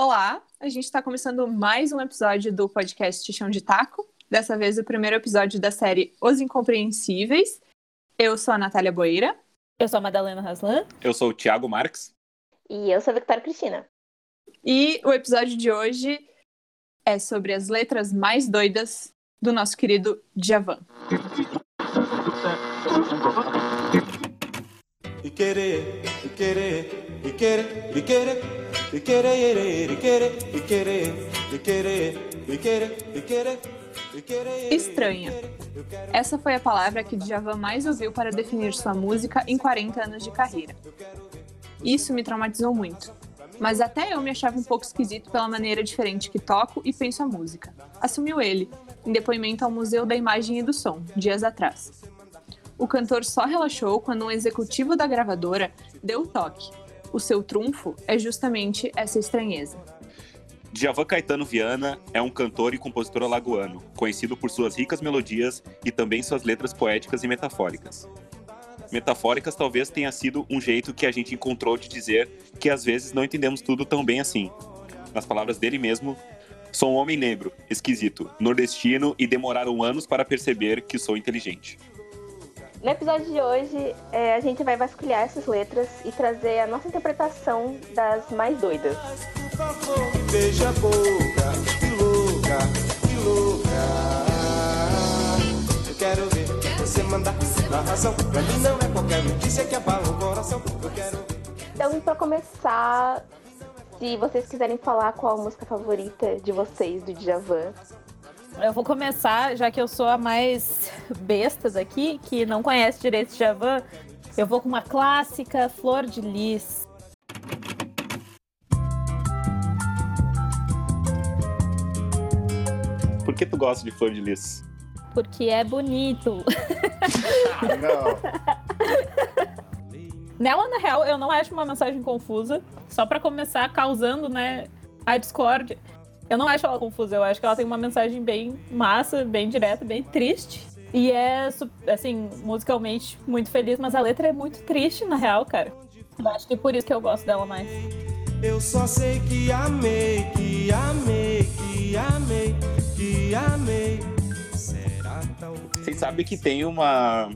Olá, a gente está começando mais um episódio do podcast Chão de Taco. Dessa vez, o primeiro episódio da série Os Incompreensíveis. Eu sou a Natália Boeira. Eu sou a Madalena Raslan. Eu sou o Thiago Marques. E eu sou a Victoria Cristina. E o episódio de hoje é sobre as letras mais doidas do nosso querido Djavan. E querer, e querer, Estranha. Essa foi a palavra que Djavan mais ouviu para definir sua música em 40 anos de carreira. Isso me traumatizou muito. Mas até eu me achava um pouco esquisito pela maneira diferente que toco e penso a música. Assumiu ele, em depoimento ao Museu da Imagem e do Som, dias atrás. O cantor só relaxou quando um executivo da gravadora deu o toque o seu trunfo é justamente essa estranheza. Djavan Caetano Viana é um cantor e compositor alagoano, conhecido por suas ricas melodias e também suas letras poéticas e metafóricas. Metafóricas talvez tenha sido um jeito que a gente encontrou de dizer que às vezes não entendemos tudo tão bem assim. Nas palavras dele mesmo, sou um homem negro, esquisito, nordestino e demoraram anos para perceber que sou inteligente. No episódio de hoje, é, a gente vai vasculhar essas letras e trazer a nossa interpretação das mais doidas. Por favor, beija a boca, que louca, que louca. Eu quero ver você mandar na razão. Pra mim não é qualquer notícia que abala o coração. Eu quero Então, pra começar, se vocês quiserem falar qual a música favorita de vocês do Djavan, eu vou começar, já que eu sou a mais besta daqui, que não conhece direito Javan. Eu vou com uma clássica Flor de Lis. Por que tu gosta de Flor de Lis? Porque é bonito. não. Nela, na real, eu não acho uma mensagem confusa. Só para começar causando, né, a discórdia. Eu não acho ela confusa, eu acho que ela tem uma mensagem bem massa, bem direta, bem triste. E é, assim, musicalmente muito feliz, mas a letra é muito triste, na real, cara. Eu acho que é por isso que eu gosto dela mais. Eu só sei que amei, que amei, que amei, que amei. Será tão. Vocês sabem que tem uma,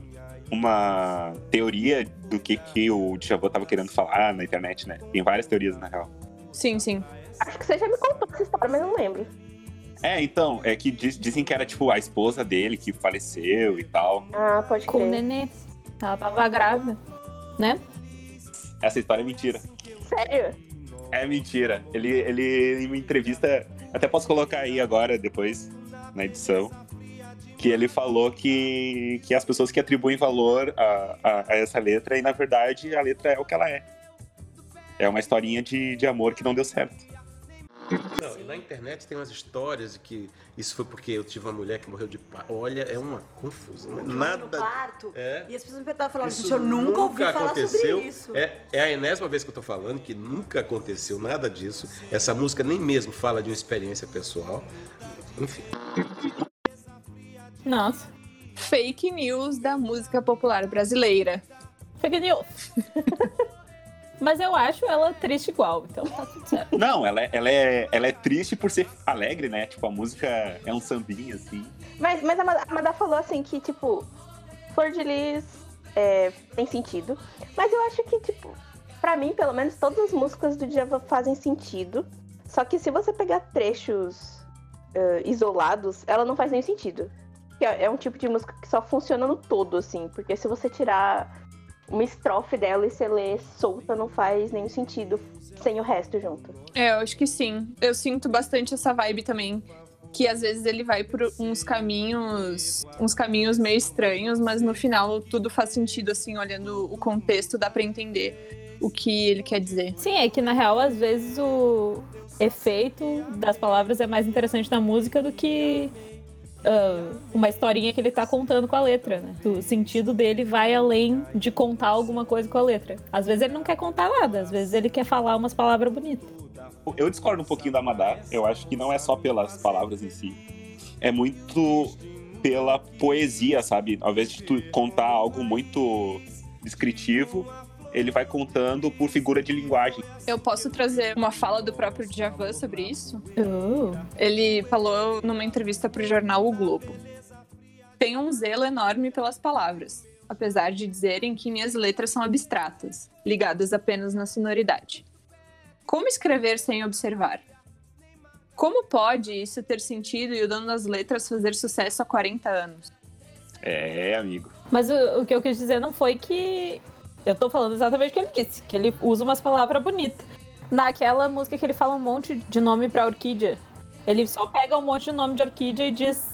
uma teoria do que, que o Djavan tava querendo falar na internet, né? Tem várias teorias, na real. Sim, sim. Acho que você já me contou essa história, mas não lembro. É, então, é que diz, dizem que era, tipo, a esposa dele que faleceu e tal. Ah, pode crer. Com o nenê. Ela tava grávida, né? Essa história é mentira. Sério? É mentira. Ele, ele, em uma entrevista, até posso colocar aí agora, depois, na edição, que ele falou que, que as pessoas que atribuem valor a, a, a essa letra, e na verdade a letra é o que ela é. É uma historinha de, de amor que não deu certo. Não, e na internet tem umas histórias de que isso foi porque eu tive uma mulher que morreu de pá. Olha, é uma confusão. É nada. No quarto, é. E as pessoas me estavam falando, isso eu nunca ouvi falar aconteceu. sobre isso. É, é a enésima vez que eu tô falando que nunca aconteceu nada disso. Essa música nem mesmo fala de uma experiência pessoal. Enfim. Nossa. Fake news da música popular brasileira. Fake news. Mas eu acho ela triste igual, então tá tudo certo. Não, ela, é, ela, é, ela é triste por ser alegre, né? Tipo, a música é um sambinha, assim. Mas, mas a Madá falou assim que, tipo, Flor de Lis é, tem sentido. Mas eu acho que, tipo, pra mim, pelo menos, todas as músicas do Djavan fazem sentido. Só que se você pegar trechos uh, isolados, ela não faz nenhum sentido. É, é um tipo de música que só funciona no todo, assim. Porque se você tirar uma estrofe dela e você lê solta não faz nenhum sentido sem o resto junto. É, eu acho que sim. Eu sinto bastante essa vibe também. Que às vezes ele vai por uns caminhos, uns caminhos meio estranhos, mas no final tudo faz sentido, assim, olhando o contexto, dá para entender o que ele quer dizer. Sim, é que na real, às vezes o efeito das palavras é mais interessante na música do que uh, uma historinha que ele tá contando com a letra, né? O sentido dele vai além de contar alguma coisa com a letra. Às vezes ele não quer contar nada, às vezes ele quer falar umas palavras bonitas. Eu discordo um pouquinho da Madá. Eu acho que não é só pelas palavras em si. É muito pela poesia, sabe? Ao invés de tu contar algo muito descritivo, ele vai contando por figura de linguagem. Eu posso trazer uma fala do próprio Djavan sobre isso? Oh. Ele falou numa entrevista para o jornal O Globo. Tenho um zelo enorme pelas palavras, apesar de dizerem que minhas letras são abstratas, ligadas apenas na sonoridade. Como escrever sem observar? Como pode isso ter sentido e o dono das letras fazer sucesso há 40 anos? É, amigo. Mas o, o que eu quis dizer não foi que. Eu tô falando exatamente o que ele disse, que ele usa umas palavras bonitas. Naquela música que ele fala um monte de nome pra orquídea, ele só pega um monte de nome de orquídea e diz.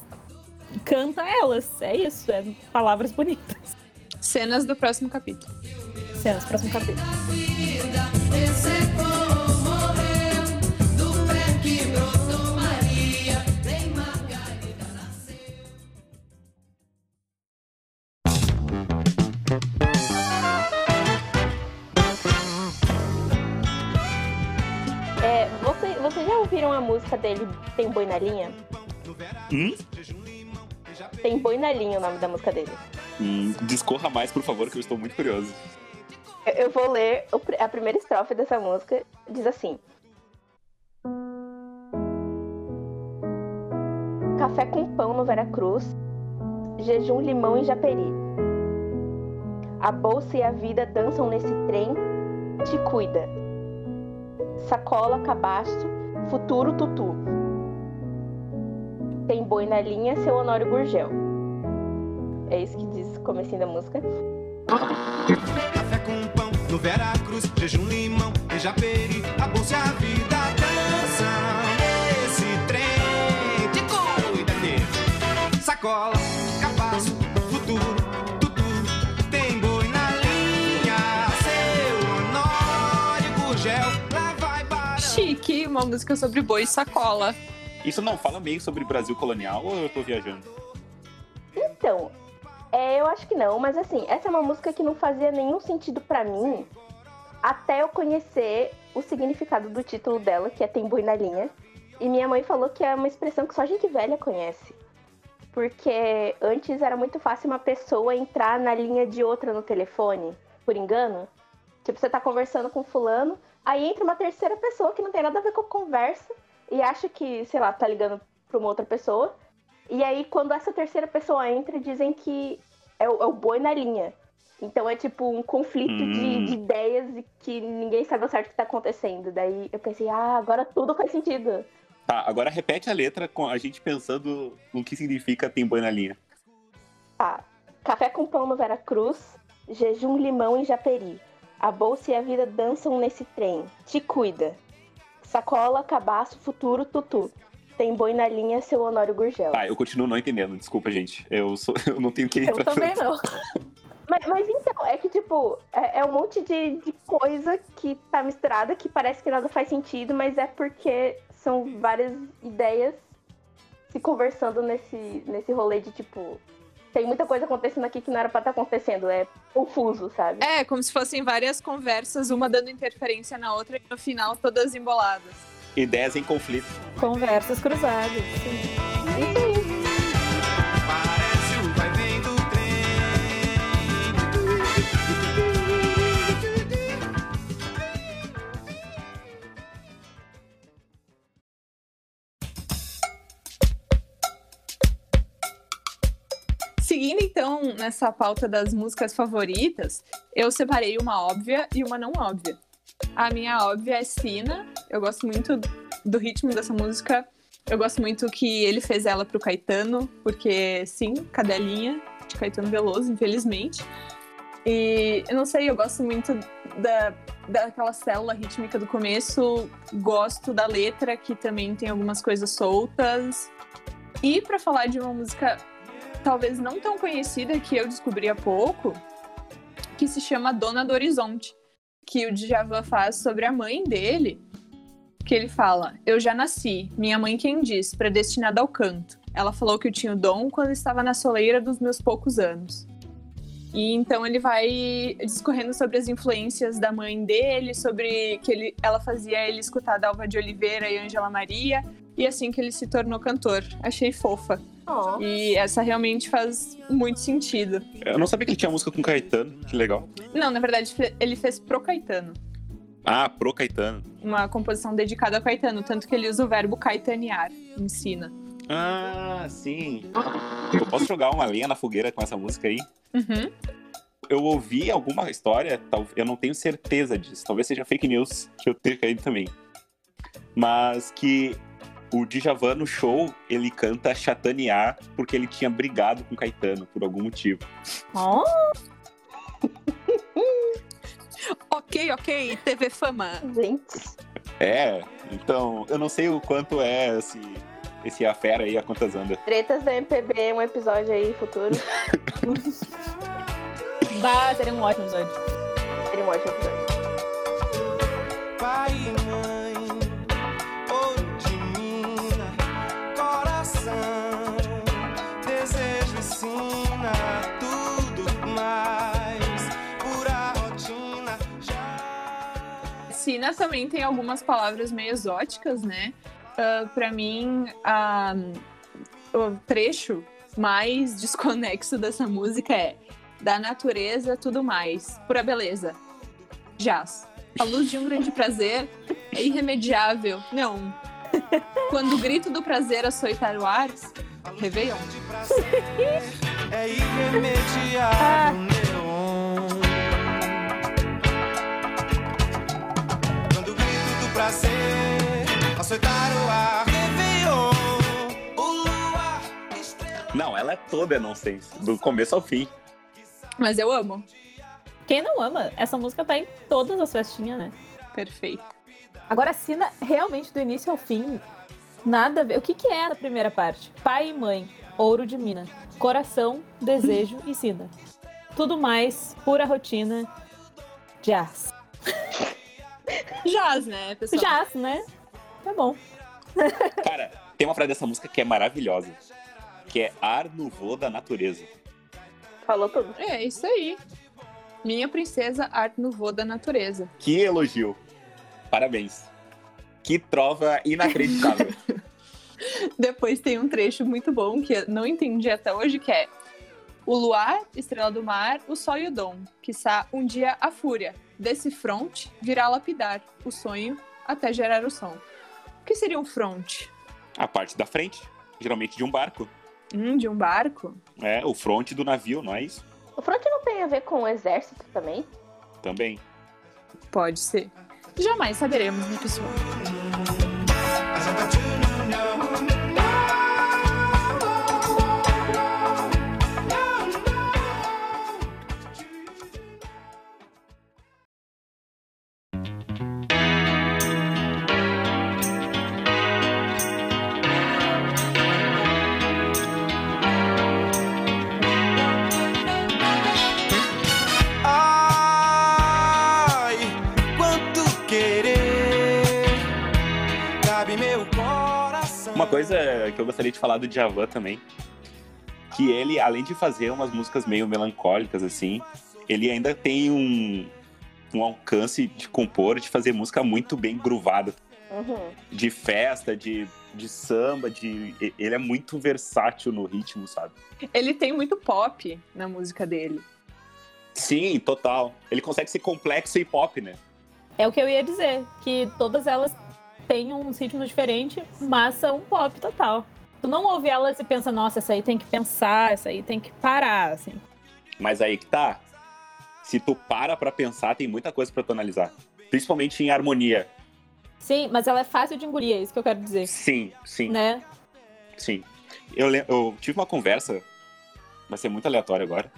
canta elas. É isso, é palavras bonitas. Cenas do próximo capítulo. Cenas, próximo capítulo. Dele Tem Boi na Linha? Hum? Tem Boi na Linha o nome da música dele. Hum, discorra mais, por favor, que eu estou muito curioso. Eu- vou ler a primeira estrofe dessa música. Diz assim: Café com pão no Veracruz, jejum, limão em Japeri. A bolsa e a vida dançam nesse trem, te cuida. Sacola, cabaço, futuro tutu. Tem boi na linha, seu Honório Gurgel. É isso que diz o comecinho da música. Café com pão no Veracruz, jejum, limão em Japeri, a bolsa e a vida música sobre boi e sacola. Isso não fala meio sobre Brasil colonial ou eu tô viajando? Então, é, eu acho que não, mas assim, essa é uma música que não fazia nenhum sentido pra mim até eu conhecer o significado do título dela, que é Tem Boi na Linha. E minha mãe falou que é uma expressão que só gente velha conhece. Porque antes era muito fácil uma pessoa entrar na linha de outra no telefone, por engano. Tipo, você tá conversando com fulano, aí entra uma terceira pessoa que não tem nada a ver com a conversa e acha que, sei lá, tá ligando pra uma outra pessoa. E aí, quando essa terceira pessoa entra, dizem que é o, é o boi na linha. Então é tipo um conflito Hum. de, de ideias e que ninguém sabe ao certo o que tá acontecendo. Daí eu pensei, ah, agora tudo faz sentido. Tá, agora repete a letra com a gente pensando no que significa tem boi na linha. Tá. Café com pão no Veracruz, jejum, limão em Japeri. A bolsa e a vida dançam nesse trem. Te cuida. Sacola, cabaço, futuro, tutu. Tem boi na linha, seu Honório Gurgel. Tá, eu continuo não entendendo, desculpa, gente. Eu, sou, eu não tenho que ir Eu também não. Mas, mas então, é que, tipo, é, é um monte de, de coisa que tá misturada que parece que nada faz sentido, mas é porque são várias ideias se conversando nesse, nesse rolê de, tipo, tem muita coisa acontecendo aqui que não era pra estar acontecendo. É confuso, sabe? É, como se fossem várias conversas, uma dando interferência na outra e no final todas emboladas. Ideias em conflito. Conversas cruzadas. sim. Isso aí. Nessa pauta das músicas favoritas, eu separei uma óbvia e uma não óbvia. A minha óbvia é Sina, eu gosto muito do ritmo dessa música. Eu gosto muito que ele fez ela pro Caetano, porque sim, cadelinha de Caetano Veloso, infelizmente. E eu não sei, eu gosto muito da, daquela célula rítmica do começo, gosto da letra, que também tem algumas coisas soltas. E para falar de uma música talvez não tão conhecida que eu descobri há pouco, que se chama Dona do Horizonte, que o Djavan faz sobre a mãe dele, que ele fala: "Eu já nasci, minha mãe quem diz, predestinada ao canto. Ela falou que eu tinha o dom quando estava na soleira dos meus poucos anos." E então ele vai discorrendo sobre as influências da mãe dele, sobre que ele, ela fazia ele escutar Dalva de Oliveira e Ângela Maria, e assim que ele se tornou cantor. Achei fofa. Ó. E essa realmente faz muito sentido. Eu não sabia que ele tinha música com Caetano, que legal. Não, na verdade, ele fez pro Caetano. Ah, pro Caetano. Uma composição dedicada ao Caetano, tanto que ele usa o verbo caetanear, ensina. Ah, sim. Eu posso jogar uma lenha na fogueira com essa música aí? Uhum. Eu ouvi alguma história, eu não tenho certeza disso, talvez seja fake news que eu tenha caído também. Mas que o Djavan no show, ele canta chatanear porque ele tinha brigado com Caetano por algum motivo. Ó, Ok, ok, TV Fama. Gente. É, então, eu não sei o quanto é esse, esse afera aí, a quantas anda. Tretas da MPB, um episódio aí futuro. bah, seria um ótimo episódio. Seria um ótimo episódio. Pai mãe, ensina tudo mais, pura rotina já. Sina também tem algumas palavras meio exóticas, né? Ah, pra mim, a- o trecho mais desconexo dessa música é da natureza, tudo mais, pura beleza. Jazz. A luz de um grande prazer é irremediável. Não. Quando o grito do prazer açoitar o ar, Réveillon. é irremediável neon. Quando o grito do prazer açoitar o ar, Réveillon, o luar estrela. Não, ela é toda nonsense, do começo ao fim. Mas eu amo. Quem não ama? Essa música tá em todas as festinhas, né? Perfeito. Agora, a Sina, realmente, do início ao fim, nada a ver. O que, que é a primeira parte? Pai e mãe, ouro de mina, coração, desejo e Sina. Tudo mais, pura rotina, jazz. Jazz, né, pessoal? Jazz, né? Tá bom. Cara, tem uma frase dessa música que é maravilhosa, que é ar no voo da natureza. Falou tudo. É isso aí. Minha princesa Art Nouveau da natureza. Que elogio. Parabéns. Que trova inacreditável. Depois tem um trecho muito bom que eu não entendi até hoje, que é o luar, estrela do mar, o sol e o dom, quiçá um dia a fúria, desse fronte virá lapidar o sonho até gerar o som. O que seria um fronte? A parte da frente, geralmente de um barco. Hum, de um barco? É, o fronte do navio, não é isso? O front não tem a ver com o exército também? Também. Pode ser. Jamais saberemos, né, pessoal? Que eu gostaria de falar do Djavan também, que ele, além de fazer umas músicas meio melancólicas, assim, ele ainda tem um, um alcance de compor, de fazer música muito bem groovada. Uhum. De festa, de, de samba, de... Ele é muito versátil no ritmo, sabe? Ele tem muito pop na música dele. Sim, total. Ele consegue ser complexo e pop, né? É o que eu ia dizer, que todas elas têm um ritmo diferente, mas são pop total. Tu não ouve elas e pensa, nossa, essa aí tem que pensar, essa aí tem que parar, assim. Mas aí que tá. Se tu para pra pensar, tem muita coisa pra tu analisar. Principalmente em harmonia. Sim, mas ela é fácil de engolir, é isso que eu quero dizer, Sim, sim. né? Sim. Eu, eu tive uma conversa, vai ser muito aleatório agora,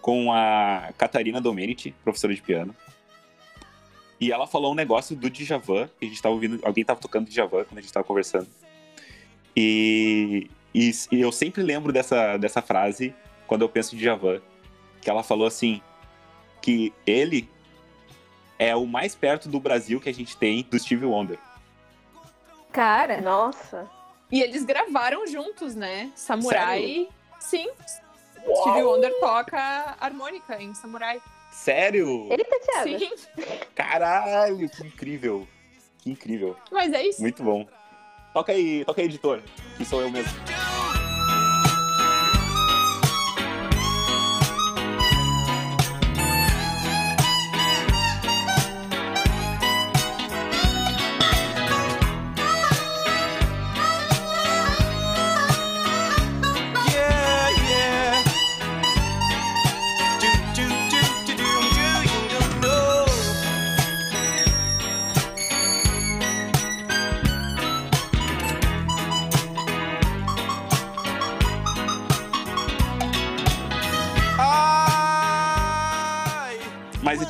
com a Catarina Domenici, professora de piano. E ela falou um negócio do Djavan, que a gente tava ouvindo, alguém tava tocando Djavan quando a gente tava conversando. E, e, e eu sempre lembro dessa, dessa frase quando eu penso em Djavan, que ela falou assim, que ele é o mais perto do Brasil que a gente tem do Stevie Wonder. Cara, Nossa. E eles gravaram juntos, né? Samurai. Sim. Stevie Wonder toca harmônica em Samurai. Sério? Ele tá Thiago. Sim. Caralho, que incrível. Que incrível. Mas é isso. Muito bom. Toca aí, toca aí, editor. Que sou eu mesmo.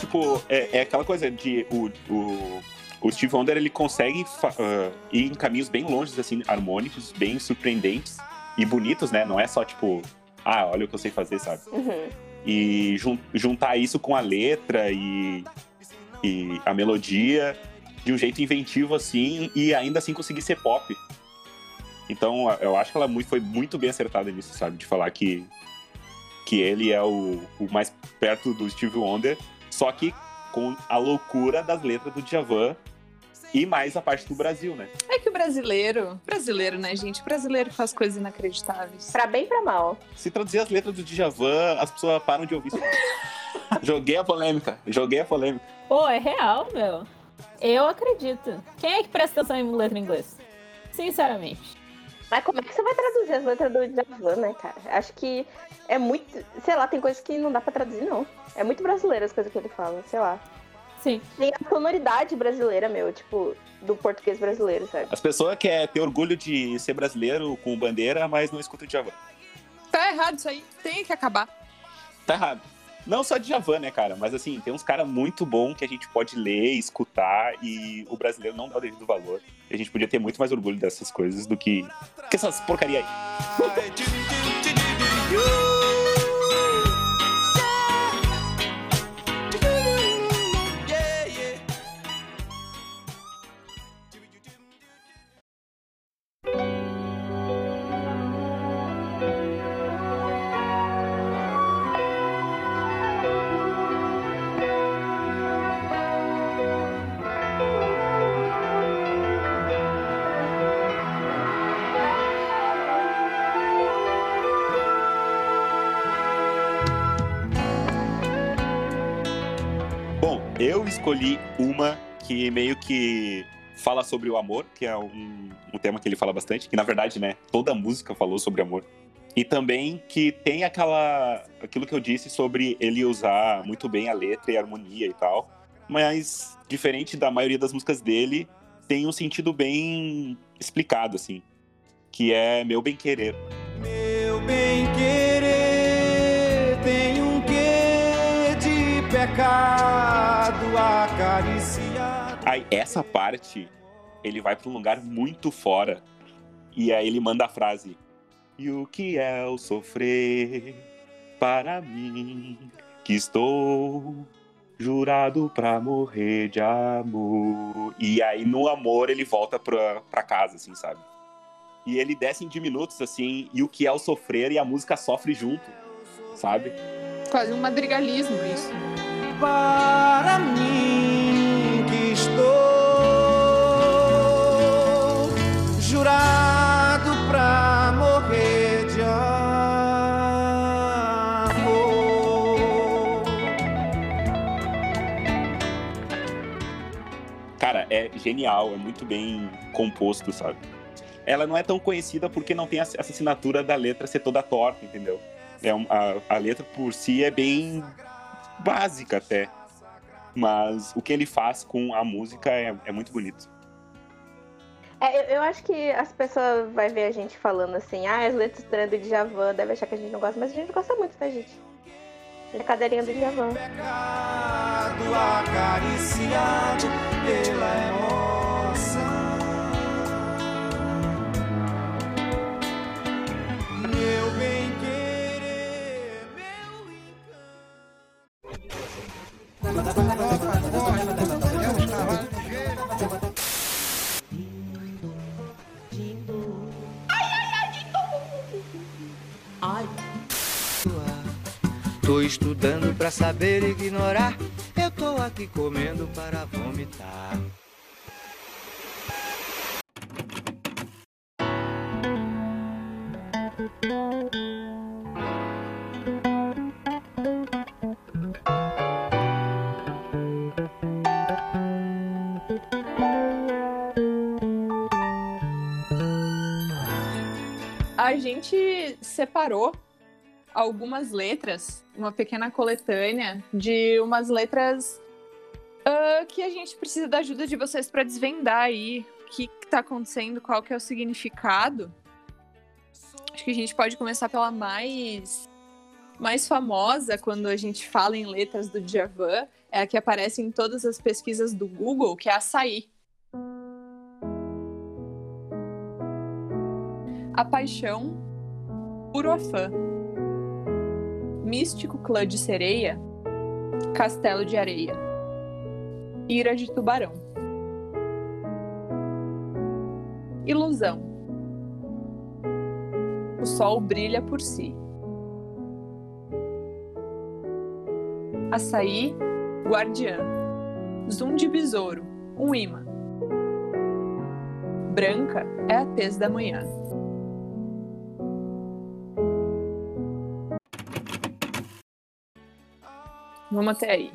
Tipo, é, é aquela coisa de o, o, o Steve Wonder ele consegue uh, ir em caminhos bem longe, assim, harmônicos, bem surpreendentes e bonitos, né? Não é só tipo, ah, olha o que eu sei fazer, sabe? Uhum. E jun juntar isso com a letra e, e a melodia de um jeito inventivo, assim, e ainda assim conseguir ser pop. Então, eu acho que ela foi muito bem acertada nisso, sabe? De falar que, que ele é o, o mais perto do Steve Wonder, só que com a loucura das letras do Djavan e mais a parte do Brasil, né? É que o brasileiro, brasileiro, né, gente? O brasileiro faz coisas inacreditáveis. Pra bem e pra mal. Se traduzir as letras do Djavan, as pessoas param de ouvir isso. joguei a polêmica, joguei a polêmica. Pô, é real, meu. Eu acredito. Quem é que presta atenção em letra em inglês? Sinceramente. Mas como é que você vai traduzir as letras do Djavan, né, cara? Acho que é muito. Sei lá, tem coisas que não dá pra traduzir, não. É muito brasileiro as coisas que ele fala, sei lá. Sim. Tem a sonoridade brasileira, meu, tipo, do português brasileiro, sabe? As pessoas querem ter orgulho de ser brasileiro com bandeira, mas não escutam o Djavan. Tá errado isso aí. Tem que acabar. Tá errado. Não só de Javan, né, cara? Mas assim, tem uns caras muito bons que a gente pode ler, escutar e o brasileiro não dá o devido valor. E a gente podia ter muito mais orgulho dessas coisas do que, que essas porcaria aí. Escolhi uma que meio que fala sobre o amor, que é um, um tema que ele fala bastante, que na verdade, né, toda música falou sobre amor. E também que tem aquela aquilo que eu disse sobre ele usar muito bem a letra e a harmonia e tal, mas diferente da maioria das músicas dele, tem um sentido bem explicado assim, que é meu bem querer. Meu bem pecado acariciado. Aí, essa parte, ele vai para um lugar muito fora. E aí ele manda a frase: E o que é o sofrer para mim, que estou jurado pra morrer de amor. E aí, no amor, ele volta pra, pra casa, assim, sabe? E ele desce em diminutos, assim, e o que é o sofrer, e a música sofre junto, sabe? Quase um madrigalismo isso para mim que estou jurado pra morrer de amor. Cara, é genial, é muito bem composto, sabe? Ela não é tão conhecida porque não tem essa assinatura da letra ser toda torta, entendeu? É a, a letra por si é bem básica até. Mas o que ele faz com a música é, é muito bonito. É, eu, eu, acho que as pessoas vão ver a gente falando assim, ah, as letras do Djavan, deve achar que a gente não gosta, mas a gente gosta muito, tá, gente? A cadeirinha do Djavan. Pecado acariciado pela emoção. Estudando pra saber ignorar. Eu tô aqui comendo para vomitar. A gente separou algumas letras, uma pequena coletânea de umas letras uh, que a gente precisa da ajuda de vocês para desvendar aí o que, está acontecendo, qual que é o significado. Acho que a gente pode começar pela mais mais famosa quando a gente fala em letras do Djavan, é a que aparece em todas as pesquisas do Google, que é açaí. A paixão, puro afã. Místico clã de sereia, castelo de areia. Ira de tubarão. Ilusão. O sol brilha por si. Açaí, guardiã. Zum de besouro, um imã. Branca é a tez da manhã. Vamos até aí.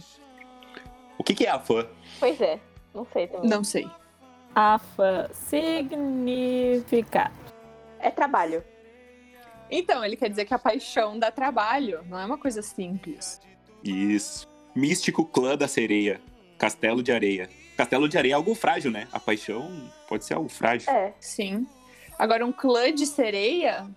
O que, que é a fã? Pois é, não sei também. Não sei. Afa, significado. É trabalho. Então, ele quer dizer que a paixão dá trabalho, não é uma coisa simples. Isso. Místico clã da sereia. Castelo de areia. Castelo de areia é algo frágil, né? A paixão pode ser algo frágil. É. Sim. Agora, um clã de sereia,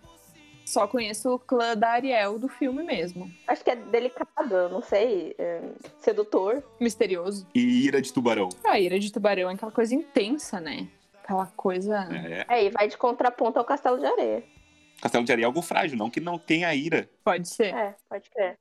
só conheço o clã da Ariel do filme mesmo. Acho que é delicado, não sei. é, sedutor. Misterioso. E ira de tubarão. A ira de tubarão é aquela coisa intensa, né? Aquela coisa. É. É, e vai de contraponto ao castelo de areia. Castelo de areia é algo frágil, não que não tenha ira. Pode ser. É, pode crer.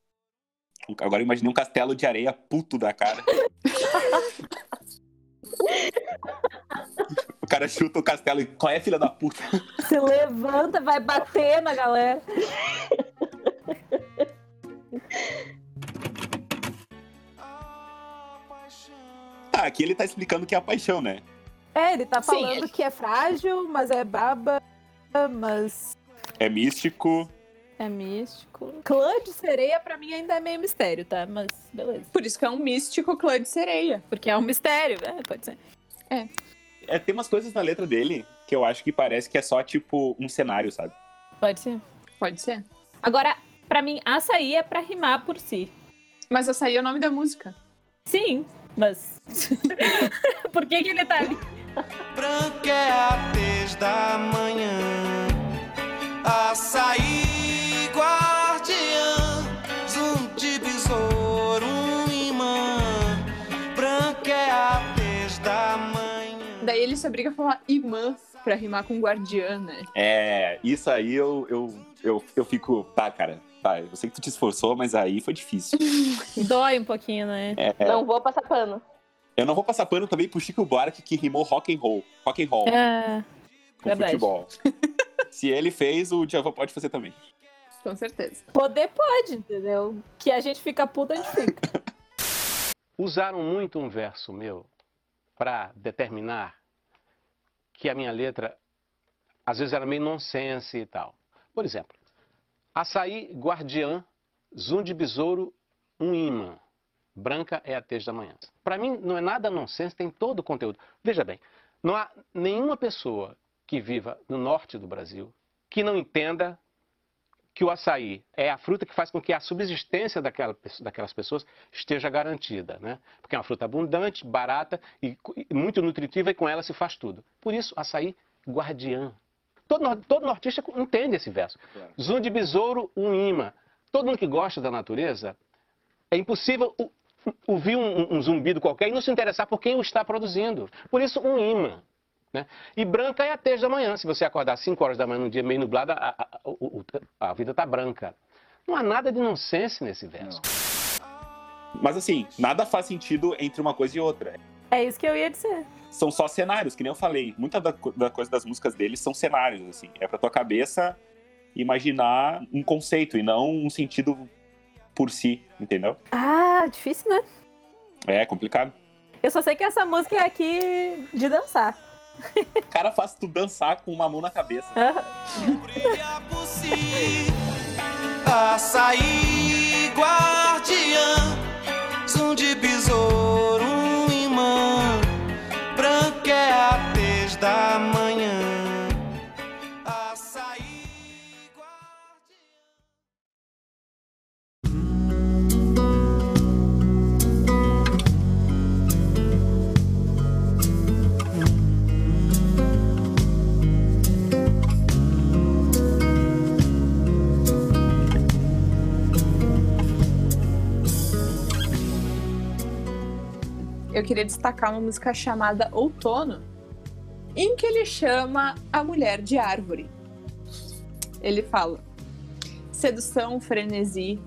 Agora eu imaginei um castelo de areia puto da cara. o cara chuta o castelo e qual é, filha da puta? Se levanta, vai bater na galera. Tá, aqui ele tá explicando que é a paixão, né? É, ele tá Sim, falando ele- que é frágil, mas é braba, mas É místico. é místico. Clã de sereia pra mim ainda é meio mistério, tá? Mas beleza. Por isso que é um místico clã de sereia. Porque é um mistério, é, pode ser. É, tem umas coisas na letra dele que eu acho que parece que é só, tipo, um cenário, sabe? Pode ser. Pode ser. Agora, pra mim, açaí é pra rimar por si. Mas açaí é o nome da música. Sim, mas. por que, que ele tá ali? Branca é a da manhã, açaí guardiã, ele se obriga a falar imã pra rimar com guardiã, né? É, isso aí eu, eu, eu, eu fico. Tá, cara. Tá, eu sei que tu te esforçou, mas aí foi difícil. Dói um pouquinho, né? É, Não vou passar pano. eu não vou passar pano também pro Chico Buarque que rimou rock and roll. Rock and roll É, com verdade. futebol. Se ele fez, o Djavan pode fazer também. Com certeza. poder pode, entendeu? Que a gente fica puta, a gente fica. usaram muito um verso meu para determinar que a minha letra às vezes era meio nonsense e tal. Por exemplo, açaí guardiã, zum de besouro, um imã. Branca é a tez da manhã. Para mim não é nada nonsense, tem todo o conteúdo. Veja bem, não há nenhuma pessoa que viva no norte do Brasil que não entenda que o açaí é a fruta que faz com que a subsistência daquela, daquelas pessoas esteja garantida, né? Porque é uma fruta abundante, barata e, e muito nutritiva e com ela se faz tudo. Por isso, açaí guardiã. Todo, todo nortista entende esse verso. Zum de besouro, um imã. Todo mundo que gosta da natureza, é impossível ouvir um, um zumbido qualquer e não se interessar por quem o está produzindo. Por isso, um imã. Né? E branca é a tez da manhã. Se você acordar às 5 horas da manhã num dia meio nublado, a, a- a- a vida está branca. Não há nada de nonsense nesse verso. Mas assim, nada faz sentido entre uma coisa e outra. É isso que eu ia dizer. São só cenários, que nem eu falei. Muita da, da coisa das músicas deles são cenários, assim. É pra tua cabeça imaginar um conceito e não um sentido por si, entendeu? Ah, difícil, né? É complicado. Eu só sei que essa música é aqui de dançar. O cara faz tu dançar com uma mão na cabeça. Açaí guardiã, zum de besouro, um imã. Branca é a tez da manhã, eu queria destacar uma música chamada Outono, em que ele chama a mulher de árvore. Ele fala: sedução, frenesi,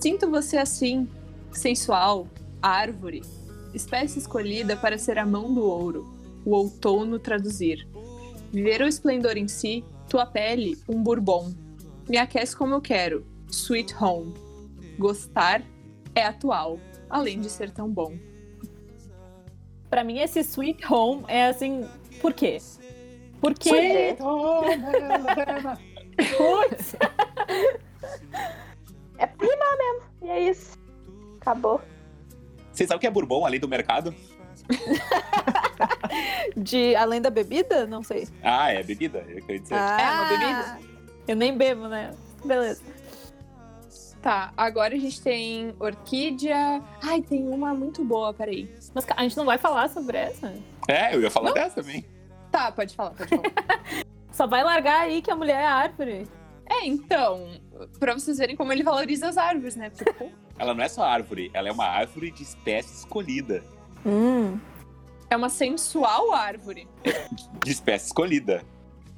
sinto você assim, sensual, árvore, espécie escolhida para ser a mão do ouro, o outono traduzir. Viver o esplendor em si, tua pele, um bourbon. Me aquece como eu quero, sweet home. Gostar é atual, além de ser tão bom. Pra mim, esse Sweet Home é assim. Por quê? Porque. Sweet Putz. É rimar mesmo. E é isso. Acabou. Vocês sabem o que é bourbon além do mercado? De além da bebida? Não sei. Ah, é bebida, eu queria dizer. Ah, É uma bebida? Eu nem bebo, né? Beleza. Tá, agora a gente tem orquídea. Ai, tem uma muito boa, peraí. Mas a gente não vai falar sobre essa? É, eu ia falar dessa também. Tá, pode falar, pode falar. Só vai largar aí que a mulher é árvore. é, então, pra vocês verem como ele valoriza as árvores, né? Porque, pô, Ela não é só árvore, ela é uma árvore de espécie escolhida. Hum. é uma sensual árvore. De espécie escolhida.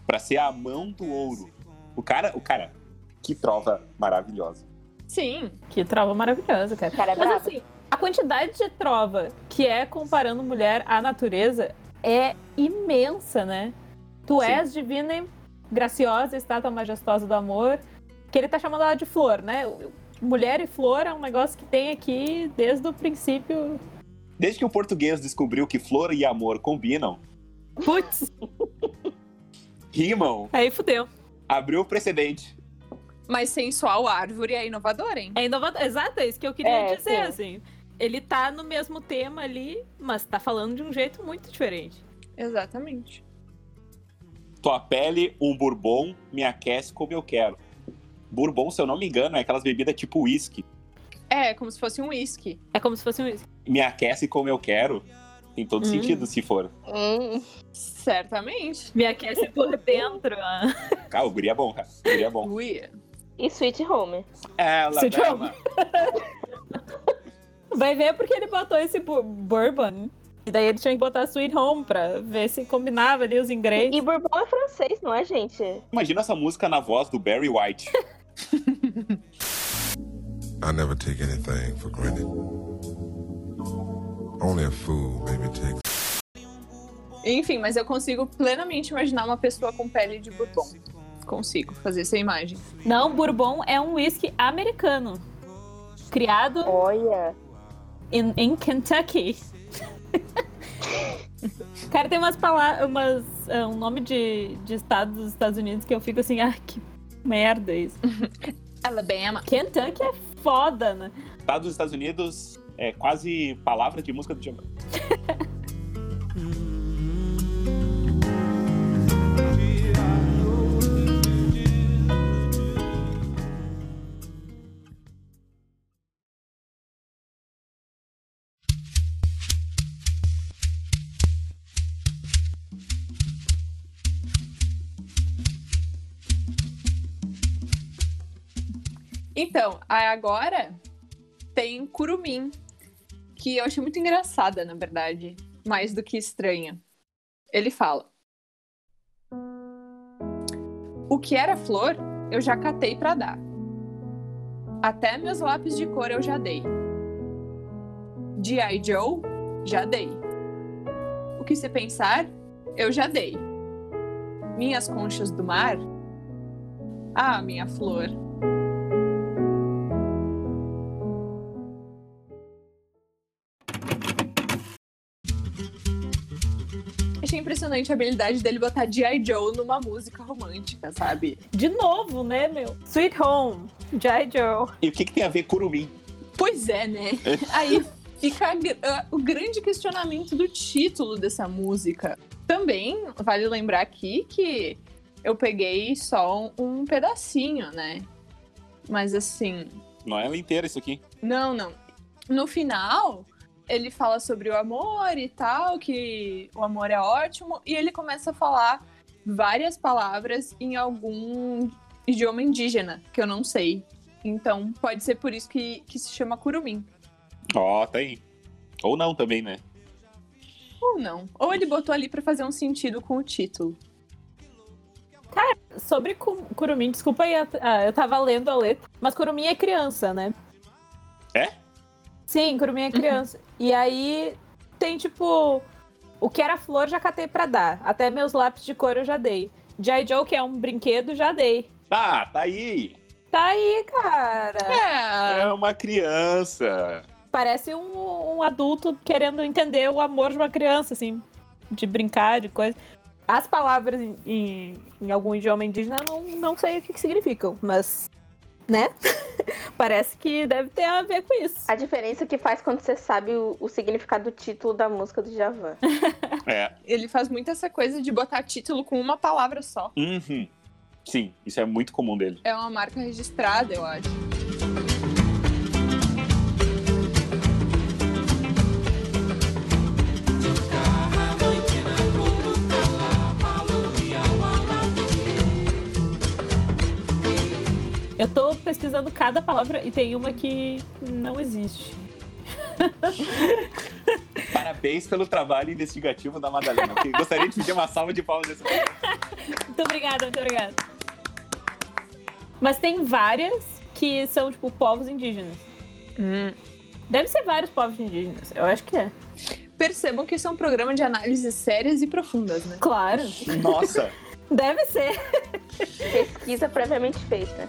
Pra ser a mão do ouro. O cara, o cara, que trova maravilhosa. Sim. Que trova maravilhosa, cara. Cara, é Mas brabo. assim, quantidade de trova que é comparando mulher à natureza é imensa, né? Tu Sim. és divina e graciosa, estátua majestosa do amor. Que ele tá chamando ela de flor, né? Mulher e flor é um negócio que tem aqui desde o princípio. Desde que o português descobriu que flor e amor combinam, Putz, rimam, aí fudeu. abriu o precedente. Mas sensual árvore é inovador, hein? É inovador. Exato, é isso que eu queria É, dizer, sim. assim. Ele tá no mesmo tema ali, mas tá falando de um jeito muito diferente. Exatamente. Tua pele, um bourbon, me aquece como eu quero. Bourbon, se eu não me engano, é aquelas bebidas tipo whisky. É, como se fosse um uísque. É como se fosse um isso. Me aquece como eu quero. Tem todo Hum. sentido se for. Hum, Certamente. Me aquece por dentro. ah. O guri é bom, cara. O guri é bom. Ui. E Sweet Home. Ela, Sweet dama. Vai ver porque ele botou esse bourbon. E daí ele tinha que botar Sweet Home pra ver se combinava ali os ingredientes. E Bourbon é francês, não é, gente? Imagina essa música na voz do Barry White. I never take anything for granted. Only a fool maybe takes. Enfim, mas eu consigo plenamente imaginar uma pessoa com pele de bourbon. Consigo fazer essa imagem. Não, bourbon é um whisky americano. Criado Olha. Em, em Kentucky. Cara, tem umas palavras, umas, ah, um nome de, de estado dos Estados Unidos que eu fico assim, ah, que merda isso. Alabama. Kentucky é foda, né? Tá dos Estados Unidos é quase palavra de música do Djavan. Então, agora tem curumim, que eu achei muito engraçada, na verdade, mais do que estranha. Ele fala: O que era flor, eu já catei pra dar. Até meus lápis de cor eu já dei. G.I. Joe, já dei. O que se pensar, eu já dei. Minhas conchas do mar, ah, minha flor. Impressionante a habilidade dele botar G.I. Joe numa música romântica, sabe? De novo, né, meu? Sweet Home, Jai Joe. E o que, que tem a ver curumim? Pois é, né? Aí fica o grande questionamento do título dessa música. Também vale lembrar aqui que eu peguei só um, um pedacinho, né? Mas assim, Não é ela inteira isso aqui. não, não. No final, ele fala sobre o amor e tal, que o amor é ótimo, e ele começa a falar várias palavras em algum idioma indígena, que eu não sei. Então, pode ser por isso que, que se chama curumim. Ó, tá aí. Ou não também, né? Ou não. Ou ele botou ali pra fazer um sentido com o título. Cara, sobre Cu- Curumim, desculpa aí, ah, eu tava lendo a letra, mas Curumim é criança, né? É? Sim, Curumim é criança. E aí tem tipo. O que era flor já catei pra dar. Até meus lápis de cor eu já dei. J. Joe, que é um brinquedo, já dei. Tá, tá aí. Tá aí, cara. É uma criança. Parece um, um adulto querendo entender o amor de uma criança, assim. De brincar, de coisa. As palavras em, em, em algum idioma indígena eu não, não sei o que, que significam, mas. Né? Parece que deve ter a ver com isso. A diferença que faz quando você sabe o, o significado do título da música do Javan. É. Ele faz muito essa coisa de botar título com uma palavra só. Uhum. Sim, isso é muito comum dele. É uma marca registrada, eu acho. Pesquisando cada palavra e tem uma que não existe. Parabéns pelo trabalho investigativo da Madalena. porque gostaria de pedir uma salva de palmas nesse momento. Muito obrigada, muito obrigada. Mas tem várias que são, tipo, povos indígenas. Deve ser vários povos indígenas. Eu acho que é. Percebam que isso é um programa de análises sérias e profundas, né? Claro. Nossa. Deve ser. Pesquisa previamente feita.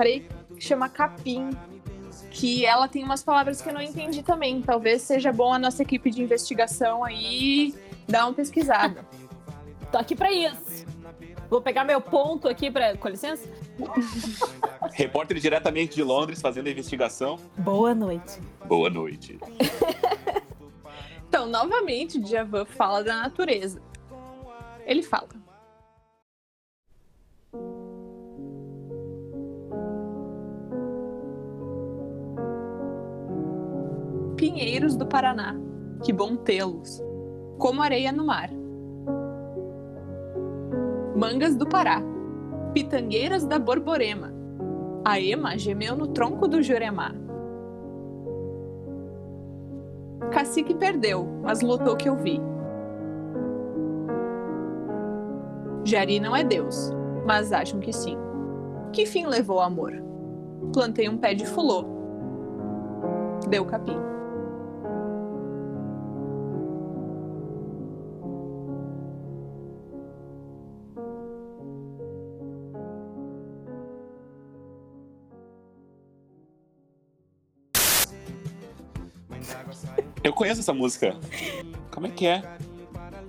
separei que chama Capim. Que ela tem umas palavras que eu não entendi também. Talvez seja bom a nossa equipe de investigação aí dar uma pesquisada. Tô aqui pra isso. Vou pegar meu ponto aqui pra. Com licença? Repórter diretamente de Londres fazendo a investigação. Boa noite. Boa noite. Então, novamente, o Djavan fala da natureza. Ele fala. Pinheiros do Paraná, que bom tê-los, como areia no mar. Mangas do Pará, pitangueiras da Borborema. A ema gemeu no tronco do Juremá. Cacique perdeu, mas lutou que eu vi. Jari não é Deus, mas acham que sim. Que fim levou o amor? Plantei um pé de fulô. Deu capim. Conheço essa música. Como é que é?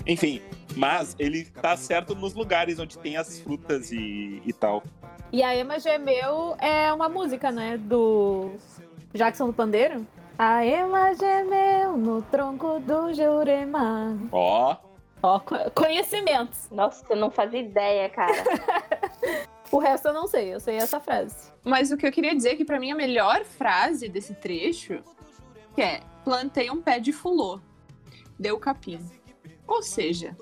Enfim, mas ele tá certo nos lugares onde tem as frutas e, e tal. E a Ema Gemeu é uma música, né? Do Jackson do Pandeiro. A Ema gemeu no tronco do Jurema. Ó, Ó, co- conhecimentos. Nossa, eu não fazia ideia, cara. O resto eu não sei, eu sei essa frase. Mas o que eu queria dizer é que pra mim a melhor frase desse trecho que é plantei um pé de fulô, deu capim. Ou seja,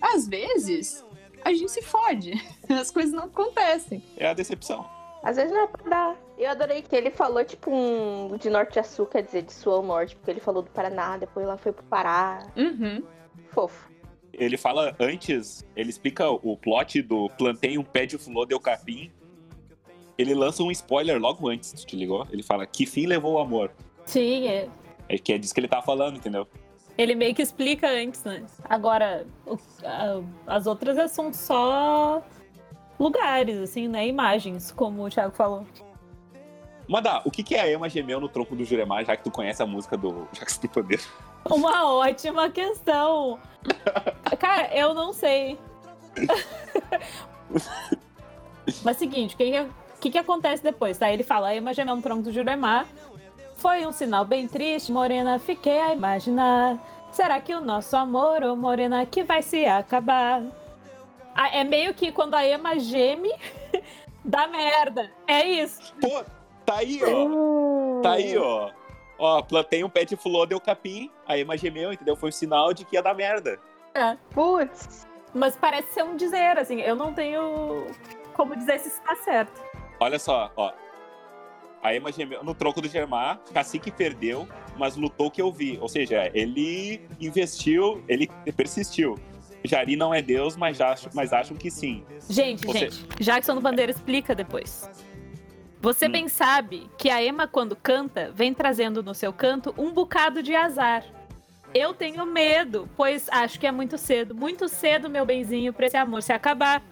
às vezes a gente se fode, as coisas não acontecem. é a decepção. Às vezes não é pra dar. Eu adorei que ele falou, tipo, um de norte a sul, quer dizer, de sul ao norte, porque ele falou do Paraná, depois lá foi pro Pará. Uhum. Fofo. Ele fala antes, ele explica o plot do plantei um pé de fulô, deu capim. Ele lança um spoiler logo antes, tu te ligou? Ele fala, que fim levou o amor? Sim, é. É que é disso que ele tá falando, entendeu? Ele meio que explica antes, né? Agora, o- a- as outras são só lugares, assim, né? Imagens, como o Thiago falou. Manda, o que que é a Ema gemeu no tronco do Juremar, já que tu conhece a música do Jackson do Pandeiro? Uma ótima questão. Cara, eu não sei. Mas seguinte, o que, que, que, que acontece depois? Tá? Ele fala, a Ema gemeu no tronco do Juremar. Foi um sinal bem triste, Morena, fiquei a imaginar. Será que o nosso amor, ô Morena, que vai se acabar? Ah, é meio que quando a Ema geme, dá merda. É isso. Pô, tá aí, ó. Tá aí, ó. Ó, plantei um pé de flor, deu capim, a Ema gemeu, entendeu? Foi um sinal de que ia dar merda. É. Putz. Mas parece ser um dizer, assim. Eu não tenho como dizer se está certo. Olha só, ó. A Ema gemeu no tronco do Germar, Cacique perdeu, mas lutou que eu vi. Ou seja, ele investiu, ele persistiu. Jari não é Deus, mas, acho, mas acham que sim. Gente, Você- gente, Jackson do Bandeira explica depois. Você Hum. bem sabe que a Emma, quando canta, vem trazendo no seu canto um bocado de azar. Eu tenho medo, pois acho que é muito cedo, muito cedo, meu benzinho, pra esse amor se acabar.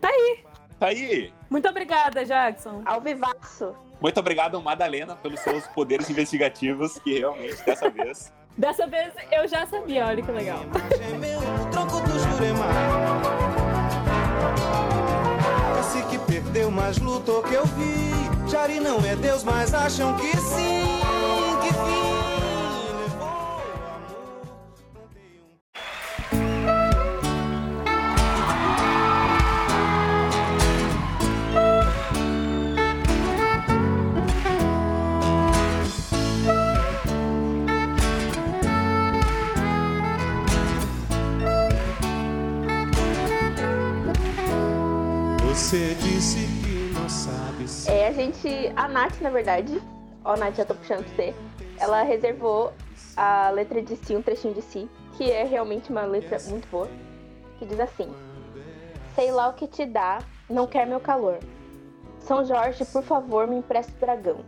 Tá aí. Tá aí. Muito obrigada, Jackson. Ao vivaço. Muito obrigado, Madalena, pelos seus poderes investigativos, que realmente, dessa vez. Dessa vez eu já sabia, olha que legal. tronco do Juremar. Cacique perdeu, mas lutou que eu vi. Jari não é Deus, mas acham que sim. Que fim Você disse que não sabe se É, a gente. A Nath, na verdade. Ó, Nath, já tô puxando pra você. Ela reservou a letra de si, um trechinho de si, que é realmente uma letra muito boa. Que diz assim: Sei lá o que te dá, não quer meu calor. São Jorge, por favor, me empresta o dragão.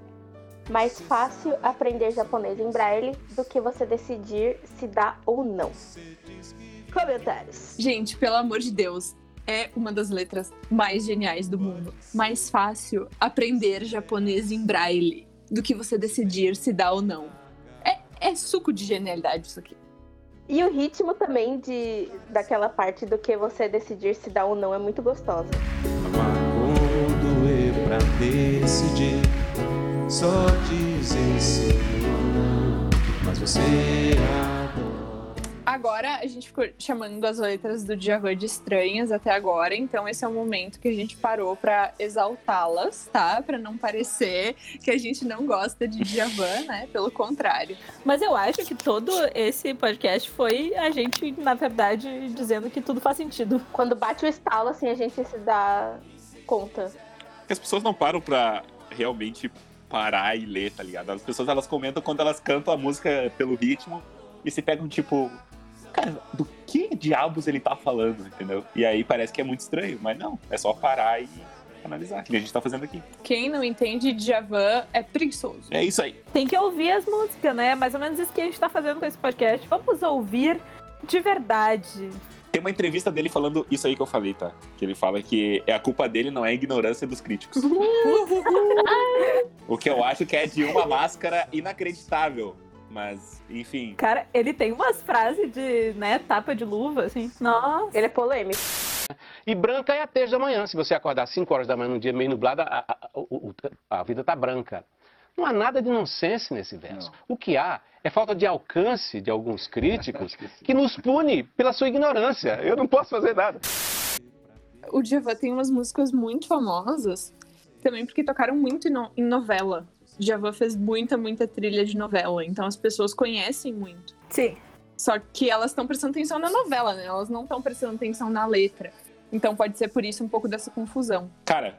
Mais fácil aprender japonês em braille do que você decidir se dá ou não. Comentários. Gente, pelo amor de Deus, é uma das letras mais geniais do mundo. Mais fácil aprender japonês em braille do que você decidir se dá ou não. É, é suco de genialidade isso aqui. E o ritmo também de daquela parte do que você decidir se dá ou não é muito gostosa. Pra decidir, só dizer sim ou não. Mas você. Agora a gente ficou chamando as letras do Djavan de estranhas até agora, então esse é o momento que a gente parou pra exaltá-las, tá? Pra não parecer que a gente não gosta de Djavan, né? Pelo contrário. Mas eu acho que todo esse podcast foi a gente, na verdade, dizendo que tudo faz sentido. Quando bate o estalo, assim, a gente se dá conta. As pessoas não param pra realmente parar e ler, tá ligado? As pessoas elas comentam quando elas cantam a música pelo ritmo e se pegam tipo, cara, do que diabos ele tá falando, entendeu? E aí parece que é muito estranho, mas não, é só parar e analisar, que a gente tá fazendo aqui. Quem não entende Djavan é preguiçoso. É isso aí. Tem que ouvir as músicas, né? Mais ou menos isso que a gente tá fazendo com esse podcast. Vamos ouvir de verdade. Tem uma entrevista dele falando isso aí que eu falei, tá? Que ele fala que é a culpa dele não é a ignorância dos críticos. o que eu acho que é de uma máscara inacreditável. Mas, enfim. Cara, ele tem umas frases de, né, tapa de luva, assim. Nossa. Ele é polêmico. E branca é a terça da manhã. Se você acordar às 5 horas da manhã num dia meio nublado, a, a- a- a vida tá branca. Não há nada de nonsense nesse verso. O que há é falta de alcance de alguns críticos que nos pune pela sua ignorância. Eu não posso fazer nada. O Djavan tem umas músicas muito famosas, também porque tocaram muito em novela. Djavan fez muita, muita trilha de novela, então as pessoas conhecem muito. Sim. Só que elas estão prestando atenção na novela, né? Elas não estão prestando atenção na letra. Então pode ser por isso um pouco dessa confusão. Cara,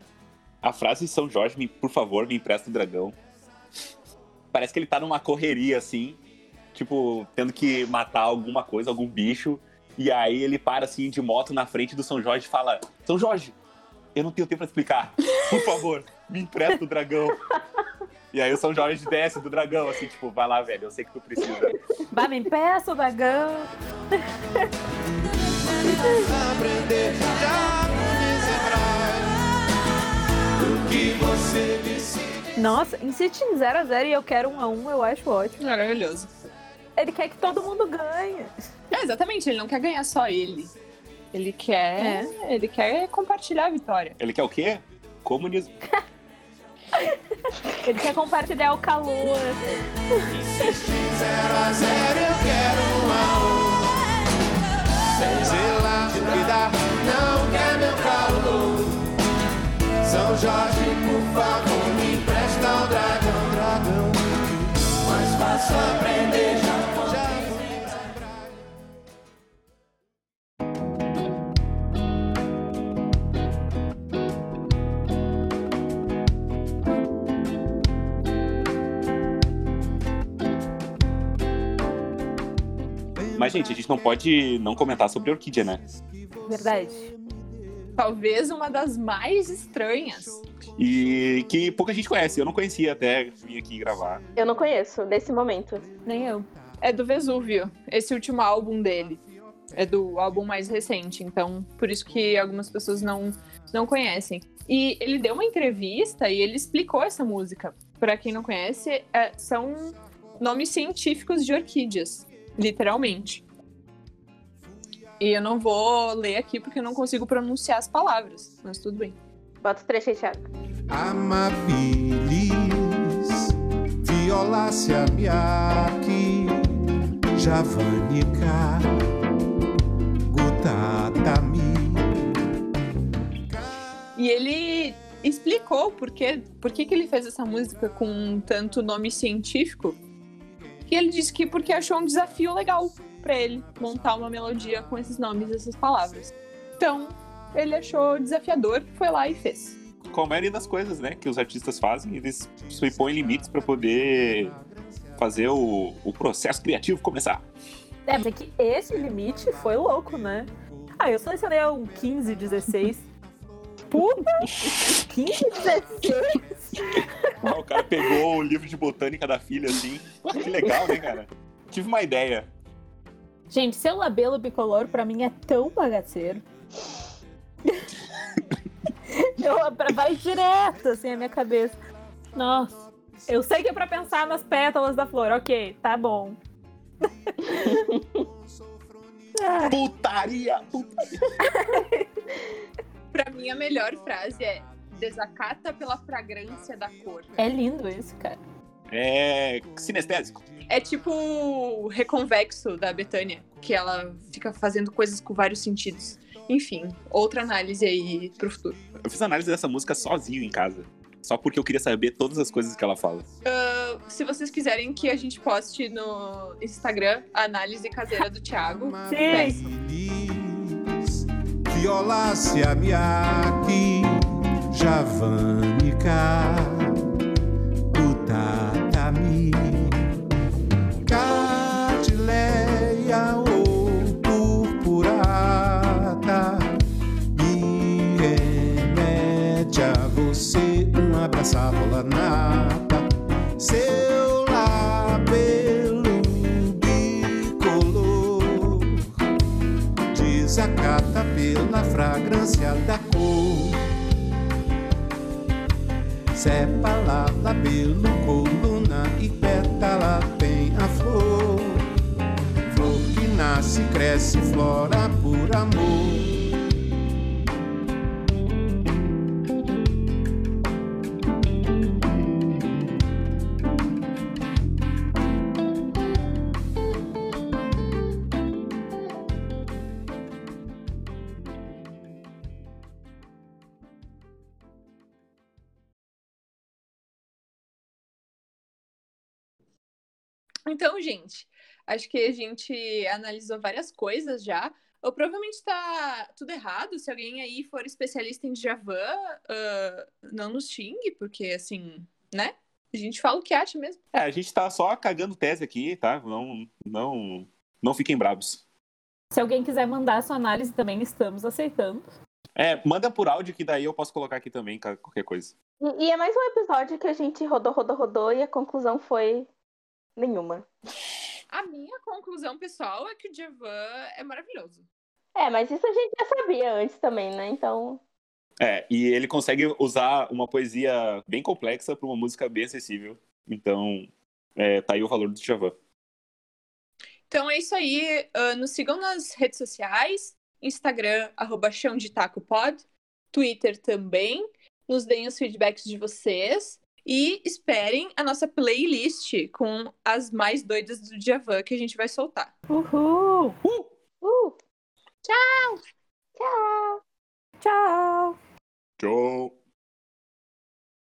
a frase São Jorge, me, por favor, me empresta o dragão. Parece que ele tá numa correria, assim, tipo, tendo que matar alguma coisa, algum bicho. E aí ele para, assim, de moto na frente do São Jorge e fala: São Jorge, eu não tenho tempo pra explicar. Por favor, me empresta o dragão. E aí o São Jorge desce do dragão, assim, tipo, vai lá, velho, eu sei que tu precisa. Vai, me peça o dragão. Aprender que você. Nossa, insiste em 0 a 0 e eu quero 1 a 1 eu acho ótimo. Maravilhoso. Ele quer que todo mundo ganhe. É, exatamente, ele não quer ganhar só ele. Ele quer, ele quer compartilhar a vitória. Ele quer o quê? Comunismo. Ele quer compartilhar o calor. Zero a zero eu quero um. Sem zelar, cuidar, não quer meu calor. São Jorge, por favor, Mas, gente, a gente não pode não comentar sobre Orquídea, né? Verdade. Talvez uma das mais estranhas. E que pouca gente conhece. Eu não conhecia até vir aqui gravar. Eu não conheço, nesse momento. Nem eu. É do Vesúvio, esse último álbum dele. É do álbum mais recente, então por isso que algumas pessoas não, não conhecem. E ele deu uma entrevista e ele explicou essa música. Pra quem não conhece, é- são nomes científicos de orquídeas, literalmente. E eu não vou ler aqui porque eu não consigo pronunciar as palavras, mas tudo bem. Bota o trecho aí, Thiago. Amabilis, Violácea miaki, Javanica, Gutatami. E ele explicou por, quê, por que, que ele fez essa música com tanto nome científico. E ele disse que porque achou um desafio legal pra ele montar uma melodia com esses nomes e essas palavras. Então, ele achou desafiador, foi lá e fez. Como a maioria das coisas, né, que os artistas fazem, eles se impõem limites pra poder fazer o, o processo criativo começar. É, mas é que esse limite foi louco, né? Ah, eu selecionei um 15, 16. Puta! 15, 16? Ah, o cara pegou o livro de botânica da filha, assim. Que legal, né, cara? Tive uma ideia. Gente, seu labelo bicolor pra mim é tão bagaceiro. eu, pra- vai direto, assim, a minha cabeça. Nossa. Eu sei que é pra pensar nas pétalas da flor. Ok, tá bom. Putaria! putaria. Pra mim, a melhor frase é desacata pela fragrância da cor. é lindo isso, cara. É sinestésico. É tipo o reconvexo da Betânia, que ela fica fazendo coisas com vários sentidos. Enfim, outra análise aí pro futuro. Eu fiz análise dessa música sozinho em casa. Só porque eu queria saber todas as coisas que ela fala. Ah, se vocês quiserem que a gente poste no Instagram a análise caseira do Thiago, Sim. Amabilis, Violácea miaki, Javanica, Gutatami. Catileia ou purpurata, me remete a você uma abraçávola nata. Seu labelo bicolor desacata pela fragrância da cor. Sepala labelo, coluna e pétala tem a flor. Flor que nasce, cresce, flora por amor. Então, gente, acho que a gente analisou várias coisas já. Ou provavelmente tá tudo errado. Se alguém aí for especialista em Djavan, ah, não nos xingue, porque assim, né? A gente fala o que acha mesmo. É, a gente tá só cagando tese aqui, tá? Não, não, não fiquem bravos. Se alguém quiser mandar sua análise também, estamos aceitando. É, manda por áudio que daí eu posso colocar aqui também, qualquer coisa. E e é mais um episódio que a gente rodou, rodou, rodou e a conclusão foi nenhuma. A minha conclusão pessoal é que o Djavan é maravilhoso. É, mas isso a gente já sabia antes também, né? Então. É, e ele consegue usar uma poesia bem complexa pra uma música bem acessível. Então, é, tá aí o valor do Djavan. Então é isso aí. ah, nos sigam nas redes sociais. Instagram, arroba chão de taco pod, Twitter também. Nos deem os feedbacks de vocês. E esperem a nossa playlist com as mais doidas do Djavan que a gente vai soltar. Uhul! Uh, Tchau! tchau! Tchau! Tchau.